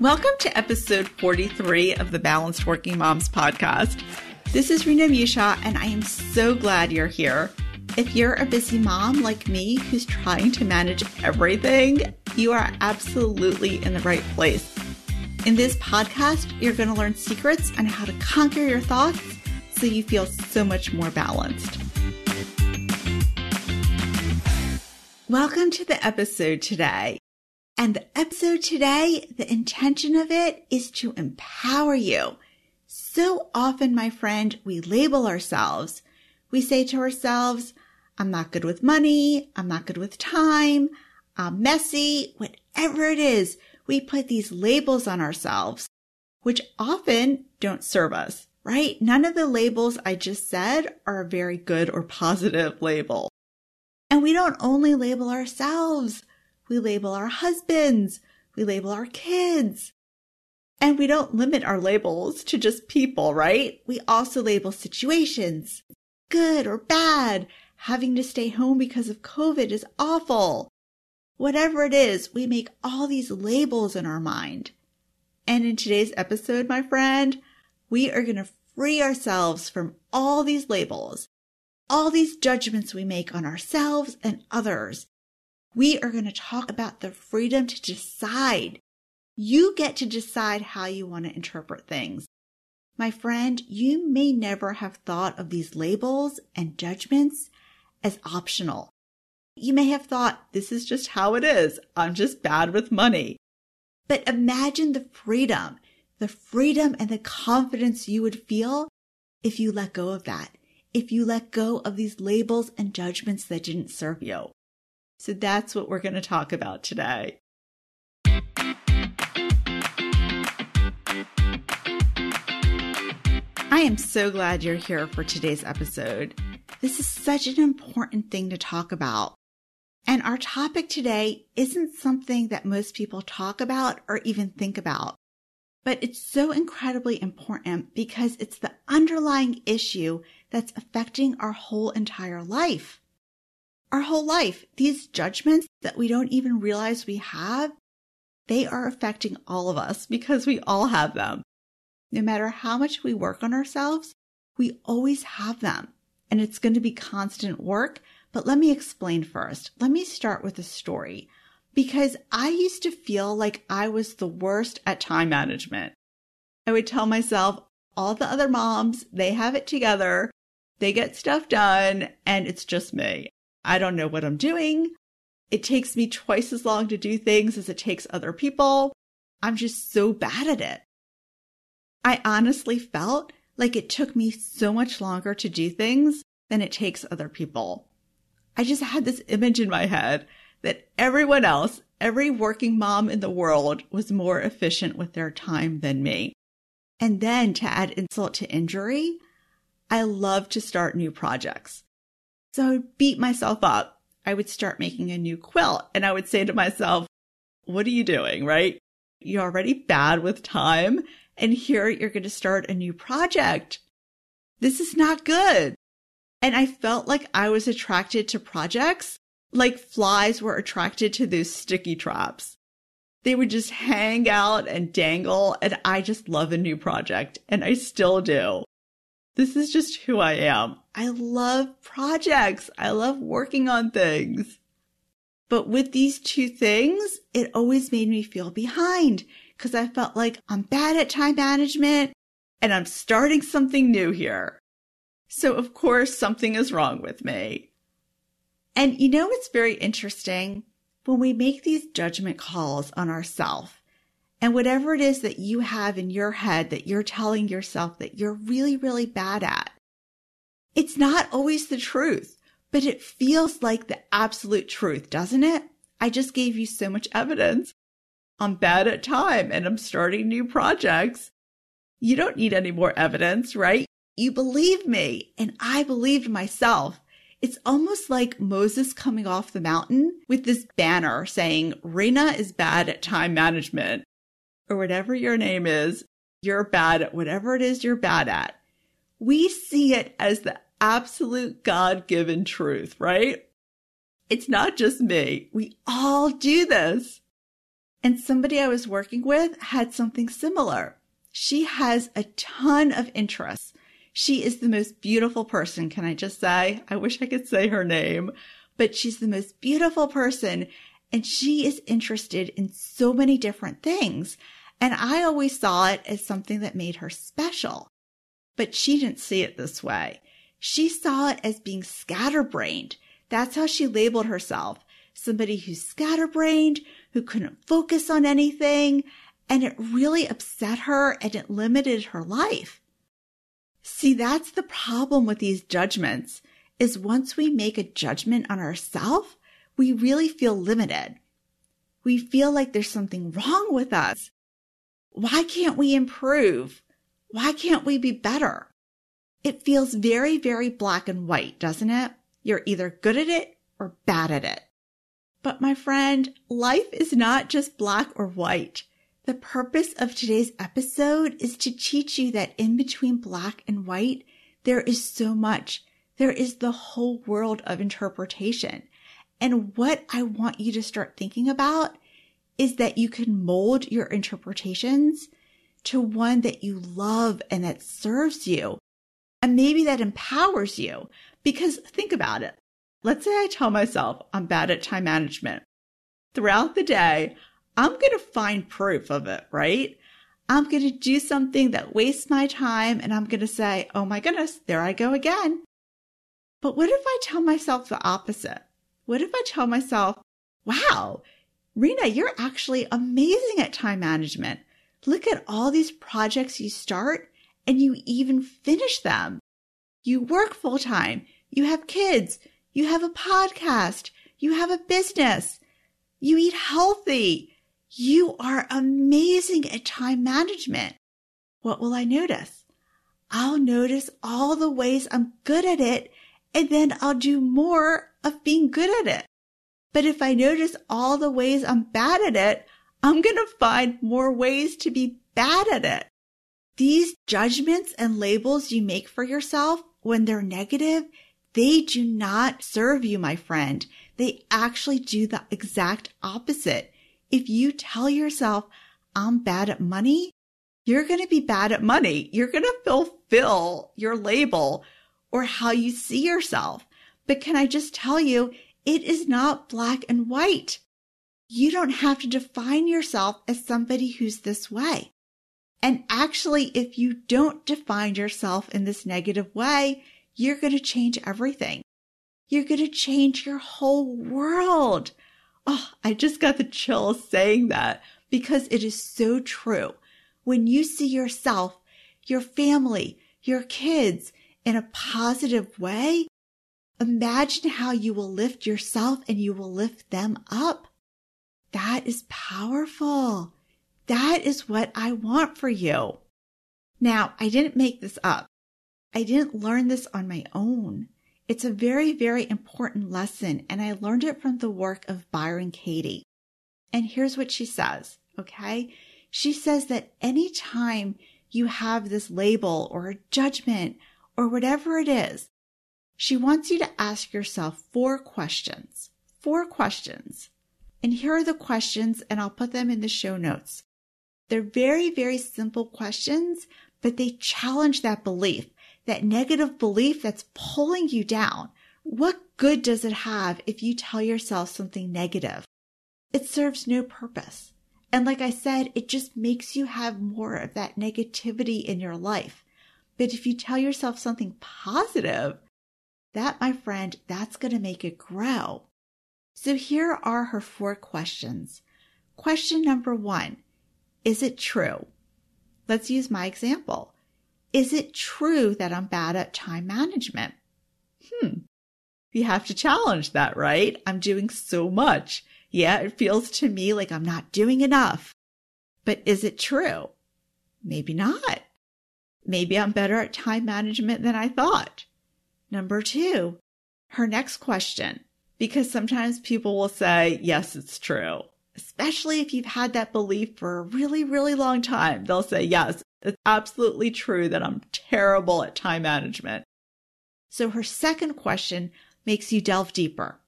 Welcome to episode 43 of the Balanced Working Moms podcast. This is Rena Musha, and I am so glad you're here. If you're a busy mom like me who's trying to manage everything, you are absolutely in the right place. In this podcast, you're going to learn secrets on how to conquer your thoughts so you feel so much more balanced. Welcome to the episode today. And the episode today, the intention of it is to empower you. So often, my friend, we label ourselves. We say to ourselves, I'm not good with money. I'm not good with time. I'm messy. Whatever it is, we put these labels on ourselves, which often don't serve us, right? None of the labels I just said are a very good or positive label. And we don't only label ourselves. We label our husbands. We label our kids. And we don't limit our labels to just people, right? We also label situations, good or bad. Having to stay home because of COVID is awful. Whatever it is, we make all these labels in our mind. And in today's episode, my friend, we are going to free ourselves from all these labels, all these judgments we make on ourselves and others, we are going to talk about the freedom to decide. You get to decide how you want to interpret things. My friend, you may never have thought of these labels and judgments as optional. You may have thought, this is just how it is. I'm just bad with money. But imagine the freedom, the freedom and the confidence you would feel if you let go of that, if you let go of these labels and judgments that didn't serve you. So that's what we're going to talk about today. I am so glad you're here for today's episode. This is such an important thing to talk about. And our topic today isn't something that most people talk about or even think about. But it's so incredibly important because it's the underlying issue that's affecting our whole entire life our whole life. These judgments that we don't even realize we have, they are affecting all of us because we all have them. No matter how much we work on ourselves, we always have them. And it's going to be constant work. But let me explain first. Let me start with a story because I used to feel like I was the worst at time management. I would tell myself, all the other moms, they have it together. They get stuff done and it's just me. I don't know what I'm doing. It takes me twice as long to do things as it takes other people. I'm just so bad at it. I honestly felt like it took me so much longer to do things than it takes other people. I just had this image in my head that everyone else, every working mom in the world was more efficient with their time than me. And then to add insult to injury, I love to start new projects. So I would beat myself up. I would start making a new quilt and I would say to myself, what are you doing? Right? You're already bad with time. And here you're going to start a new project. This is not good. And I felt like I was attracted to projects like flies were attracted to those sticky traps. They would just hang out and dangle. And I just love a new project and I still do. This is just who I am. I love projects. I love working on things. But with these two things, it always made me feel behind because I felt like I'm bad at time management and I'm starting something new here. So of course something is wrong with me. And you know what's very interesting? When we make these judgment calls on ourselves, and whatever it is that you have in your head that you're telling yourself that you're really, really bad at, it's not always the truth, but it feels like the absolute truth, doesn't it? I just gave you so much evidence. I'm bad at time and I'm starting new projects. You don't need any more evidence, right? You believe me and I believed myself. It's almost like Moses coming off the mountain with this banner saying, Rena is bad at time management or whatever your name is, you're bad at whatever it is you're bad at. We see it as the absolute God given truth, right? It's not just me. We all do this. And somebody I was working with had something similar. She has a ton of interests. She is the most beautiful person. Can I just say? I wish I could say her name, but she's the most beautiful person and she is interested in so many different things. And I always saw it as something that made her special. But she didn't see it this way. She saw it as being scatterbrained. That's how she labeled herself. Somebody who's scatterbrained, who couldn't focus on anything, and it really upset her and it limited her life. See, that's the problem with these judgments is once we make a judgment on ourselves, we really feel limited. We feel like there's something wrong with us. Why can't we improve? Why can't we be better? It feels very, very black and white, doesn't it? You're either good at it or bad at it. But my friend, life is not just black or white. The purpose of today's episode is to teach you that in between black and white, there is so much. There is the whole world of interpretation. And what I want you to start thinking about is that you can mold your interpretations to one that you love and that serves you. And maybe that empowers you because think about it. Let's say I tell myself I'm bad at time management. Throughout the day, I'm going to find proof of it, right? I'm going to do something that wastes my time and I'm going to say, oh my goodness, there I go again. But what if I tell myself the opposite? What if I tell myself, wow, Rena, you're actually amazing at time management. Look at all these projects you start and you even finish them. You work full time. You have kids. You have a podcast. You have a business. You eat healthy. You are amazing at time management. What will I notice? I'll notice all the ways I'm good at it and then I'll do more of being good at it. But if I notice all the ways I'm bad at it, I'm going to find more ways to be bad at it. These judgments and labels you make for yourself when they're negative, they do not serve you, my friend. They actually do the exact opposite. If you tell yourself, I'm bad at money, you're going to be bad at money. You're going to fulfill your label or how you see yourself. But can I just tell you, it is not black and white. You don't have to define yourself as somebody who's this way. And actually, if you don't define yourself in this negative way, you're going to change everything. You're going to change your whole world. Oh, I just got the chills saying that because it is so true. When you see yourself, your family, your kids, in a positive way, imagine how you will lift yourself and you will lift them up. That is powerful. That is what I want for you. Now, I didn't make this up. I didn't learn this on my own. It's a very, very important lesson, and I learned it from the work of Byron Katie. And here's what she says, okay? She says that anytime you have this label or a judgment or whatever it is, she wants you to ask yourself four questions. Four questions. And here are the questions, and I'll put them in the show notes. They're very, very simple questions, but they challenge that belief, that negative belief that's pulling you down. What good does it have if you tell yourself something negative? It serves no purpose. And like I said, it just makes you have more of that negativity in your life. But if you tell yourself something positive, that, my friend, that's going to make it grow. So here are her four questions. Question number one Is it true? Let's use my example. Is it true that I'm bad at time management? Hmm. You have to challenge that, right? I'm doing so much. Yeah, it feels to me like I'm not doing enough. But is it true? Maybe not. Maybe I'm better at time management than I thought. Number two, her next question, because sometimes people will say, yes, it's true. Especially if you've had that belief for a really, really long time. They'll say, yes, it's absolutely true that I'm terrible at time management. So her second question makes you delve deeper.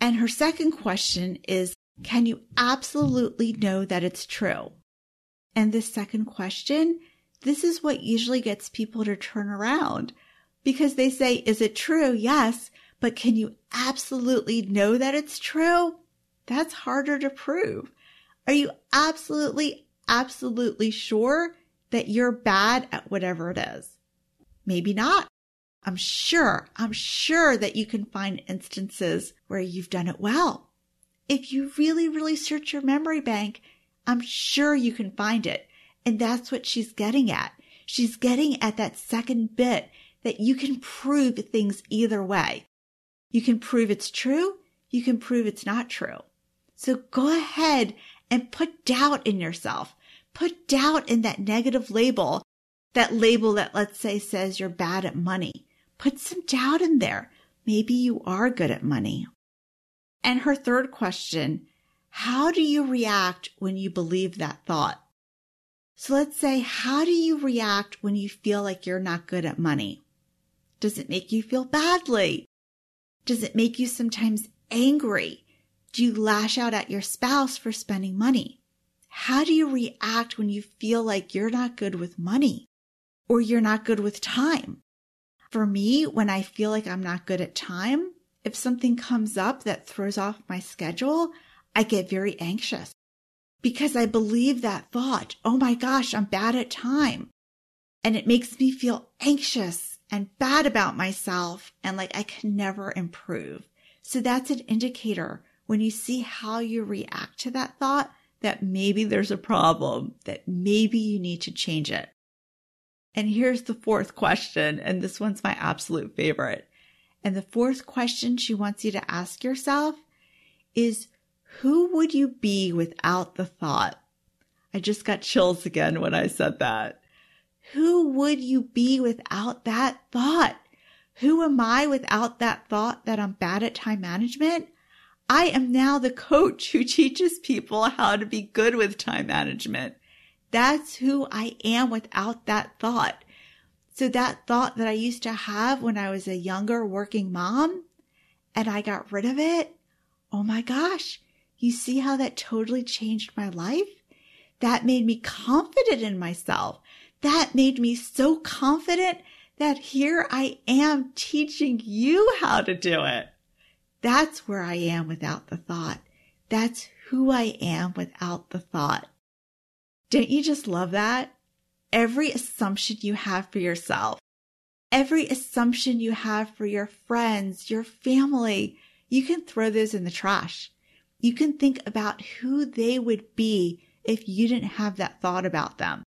And her second question is, Can you absolutely know that it's true? And the second question, this is what usually gets people to turn around because they say, is it true? Yes. But can you absolutely know that it's true? That's harder to prove. Are you absolutely, absolutely sure that you're bad at whatever it is? Maybe not. I'm sure, I'm sure that you can find instances where you've done it well. If you really, really search your memory bank, I'm sure you can find it. And that's what she's getting at. She's getting at that second bit that you can prove things either way. You can prove it's true. You can prove it's not true. So go ahead and put doubt in yourself. Put doubt in that negative label, that label that let's say says you're bad at money. Put some doubt in there. Maybe you are good at money. And her third question, how do you react when you believe that thought? So let's say, how do you react when you feel like you're not good at money? Does it make you feel badly? Does it make you sometimes angry? Do you lash out at your spouse for spending money? How do you react when you feel like you're not good with money or you're not good with time? For me, when I feel like I'm not good at time, if something comes up that throws off my schedule, I get very anxious because I believe that thought. Oh my gosh, I'm bad at time. And it makes me feel anxious and bad about myself and like I can never improve. So that's an indicator when you see how you react to that thought that maybe there's a problem, that maybe you need to change it. And here's the fourth question, and this one's my absolute favorite. And the fourth question she wants you to ask yourself is who would you be without the thought? I just got chills again when I said that. Who would you be without that thought? Who am I without that thought that I'm bad at time management? I am now the coach who teaches people how to be good with time management. That's who I am without that thought. So that thought that I used to have when I was a younger working mom and I got rid of it. Oh my gosh. You see how that totally changed my life? That made me confident in myself. That made me so confident that here I am teaching you how to do it. That's where I am without the thought. That's who I am without the thought. Don't you just love that? Every assumption you have for yourself, every assumption you have for your friends, your family, you can throw those in the trash. You can think about who they would be if you didn't have that thought about them.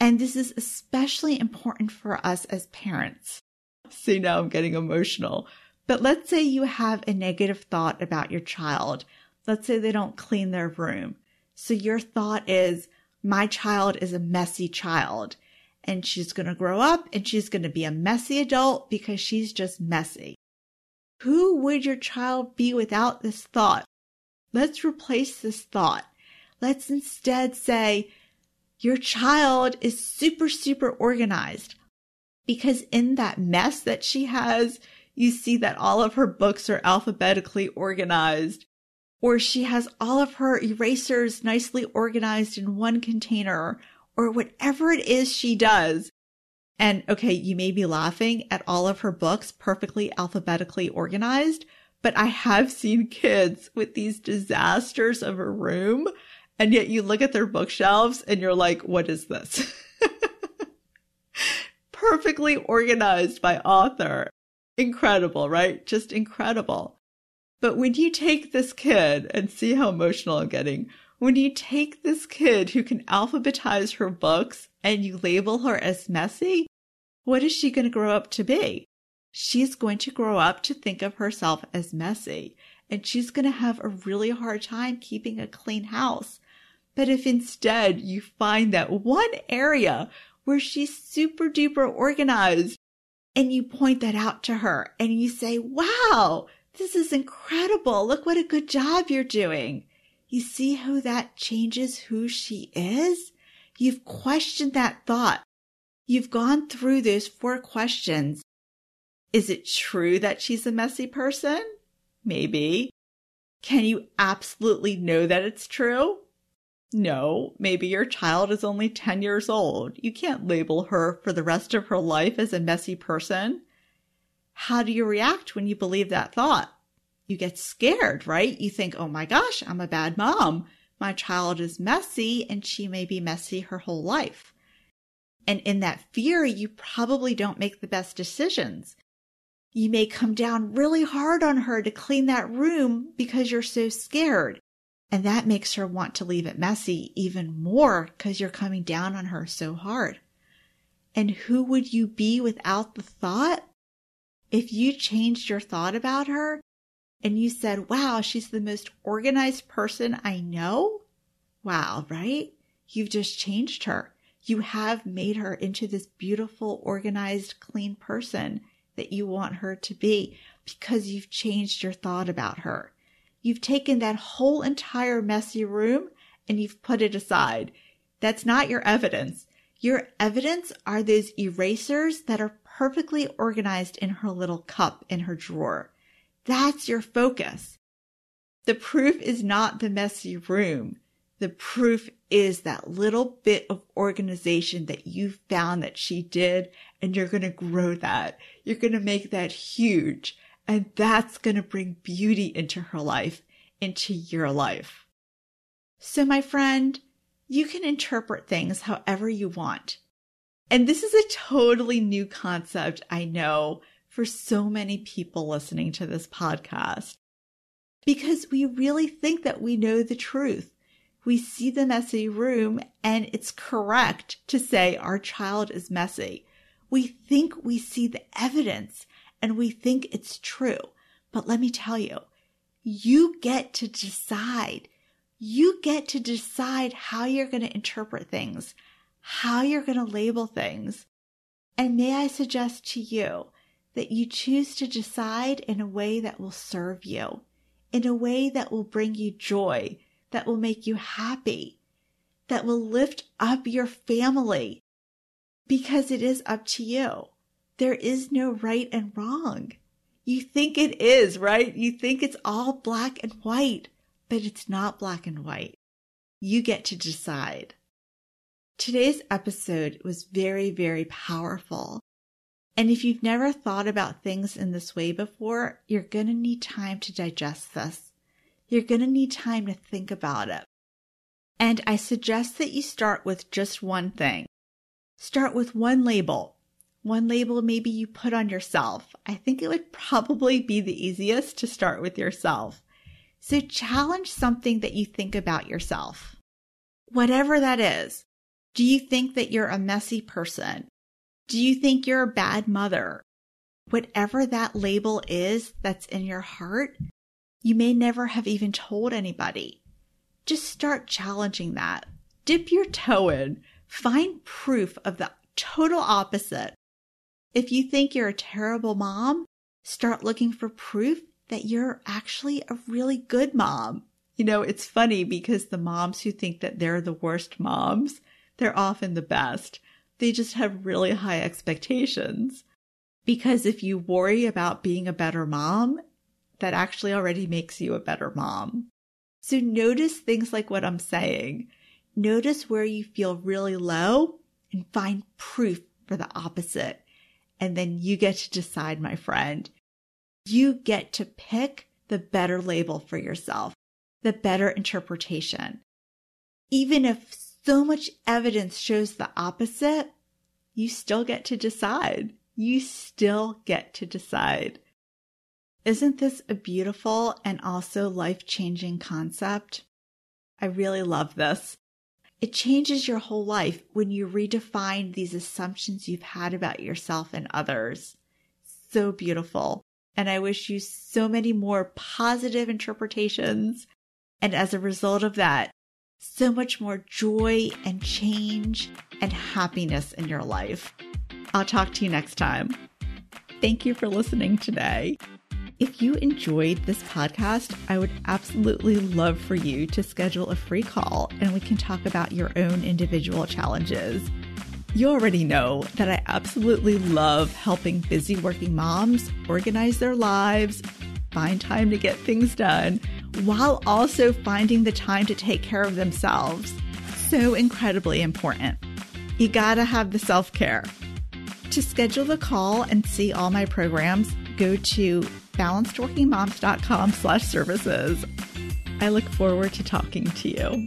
And this is especially important for us as parents. See, now I'm getting emotional but let's say you have a negative thought about your child. Let's say they don't clean their room. So your thought is, my child is a messy child and she's going to grow up and she's going to be a messy adult because she's just messy. Who would your child be without this thought? Let's replace this thought. Let's instead say, your child is super, super organized because in that mess that she has, you see that all of her books are alphabetically organized, or she has all of her erasers nicely organized in one container, or whatever it is she does. And okay, you may be laughing at all of her books perfectly alphabetically organized, but I have seen kids with these disasters of a room, and yet you look at their bookshelves and you're like, what is this? perfectly organized by author incredible, right? Just incredible. But when you take this kid and see how emotional I'm getting, when you take this kid who can alphabetize her books and you label her as messy, what is she going to grow up to be? She's going to grow up to think of herself as messy and she's going to have a really hard time keeping a clean house. But if instead you find that one area where she's super duper organized and you point that out to her and you say, wow, this is incredible. Look what a good job you're doing. You see how that changes who she is? You've questioned that thought. You've gone through those four questions. Is it true that she's a messy person? Maybe. Can you absolutely know that it's true? No, maybe your child is only 10 years old. You can't label her for the rest of her life as a messy person. How do you react when you believe that thought? You get scared, right? You think, oh my gosh, I'm a bad mom. My child is messy and she may be messy her whole life. And in that fear, you probably don't make the best decisions. You may come down really hard on her to clean that room because you're so scared. And that makes her want to leave it messy even more because you're coming down on her so hard. And who would you be without the thought? If you changed your thought about her and you said, wow, she's the most organized person I know. Wow, right? You've just changed her. You have made her into this beautiful, organized, clean person that you want her to be because you've changed your thought about her. You've taken that whole entire messy room and you've put it aside. That's not your evidence. Your evidence are those erasers that are perfectly organized in her little cup in her drawer. That's your focus. The proof is not the messy room. The proof is that little bit of organization that you found that she did, and you're going to grow that. You're going to make that huge. And that's going to bring beauty into her life, into your life. So, my friend, you can interpret things however you want. And this is a totally new concept, I know, for so many people listening to this podcast. Because we really think that we know the truth. We see the messy room and it's correct to say our child is messy. We think we see the evidence and we think it's true. But let me tell you, you get to decide. You get to decide how you're going to interpret things, how you're going to label things. And may I suggest to you that you choose to decide in a way that will serve you, in a way that will bring you joy, that will make you happy, that will lift up your family, because it is up to you. There is no right and wrong. You think it is, right? You think it's all black and white, but it's not black and white. You get to decide. Today's episode was very, very powerful. And if you've never thought about things in this way before, you're going to need time to digest this. You're going to need time to think about it. And I suggest that you start with just one thing. Start with one label one label maybe you put on yourself. I think it would probably be the easiest to start with yourself. So challenge something that you think about yourself. Whatever that is. Do you think that you're a messy person? Do you think you're a bad mother? Whatever that label is that's in your heart, you may never have even told anybody. Just start challenging that. Dip your toe in. Find proof of the total opposite if you think you're a terrible mom, start looking for proof that you're actually a really good mom. You know, it's funny because the moms who think that they're the worst moms, they're often the best. They just have really high expectations. Because if you worry about being a better mom, that actually already makes you a better mom. So notice things like what I'm saying. Notice where you feel really low and find proof for the opposite. And then you get to decide, my friend. You get to pick the better label for yourself, the better interpretation. Even if so much evidence shows the opposite, you still get to decide. You still get to decide. Isn't this a beautiful and also life changing concept? I really love this. It changes your whole life when you redefine these assumptions you've had about yourself and others. So beautiful. And I wish you so many more positive interpretations. And as a result of that, so much more joy and change and happiness in your life. I'll talk to you next time. Thank you for listening today. If you enjoyed this podcast, I would absolutely love for you to schedule a free call and we can talk about your own individual challenges. You already know that I absolutely love helping busy working moms organize their lives, find time to get things done, while also finding the time to take care of themselves. So incredibly important. You gotta have the self care. To schedule the call and see all my programs, go to balancedworkingmoms.com slash services. I look forward to talking to you.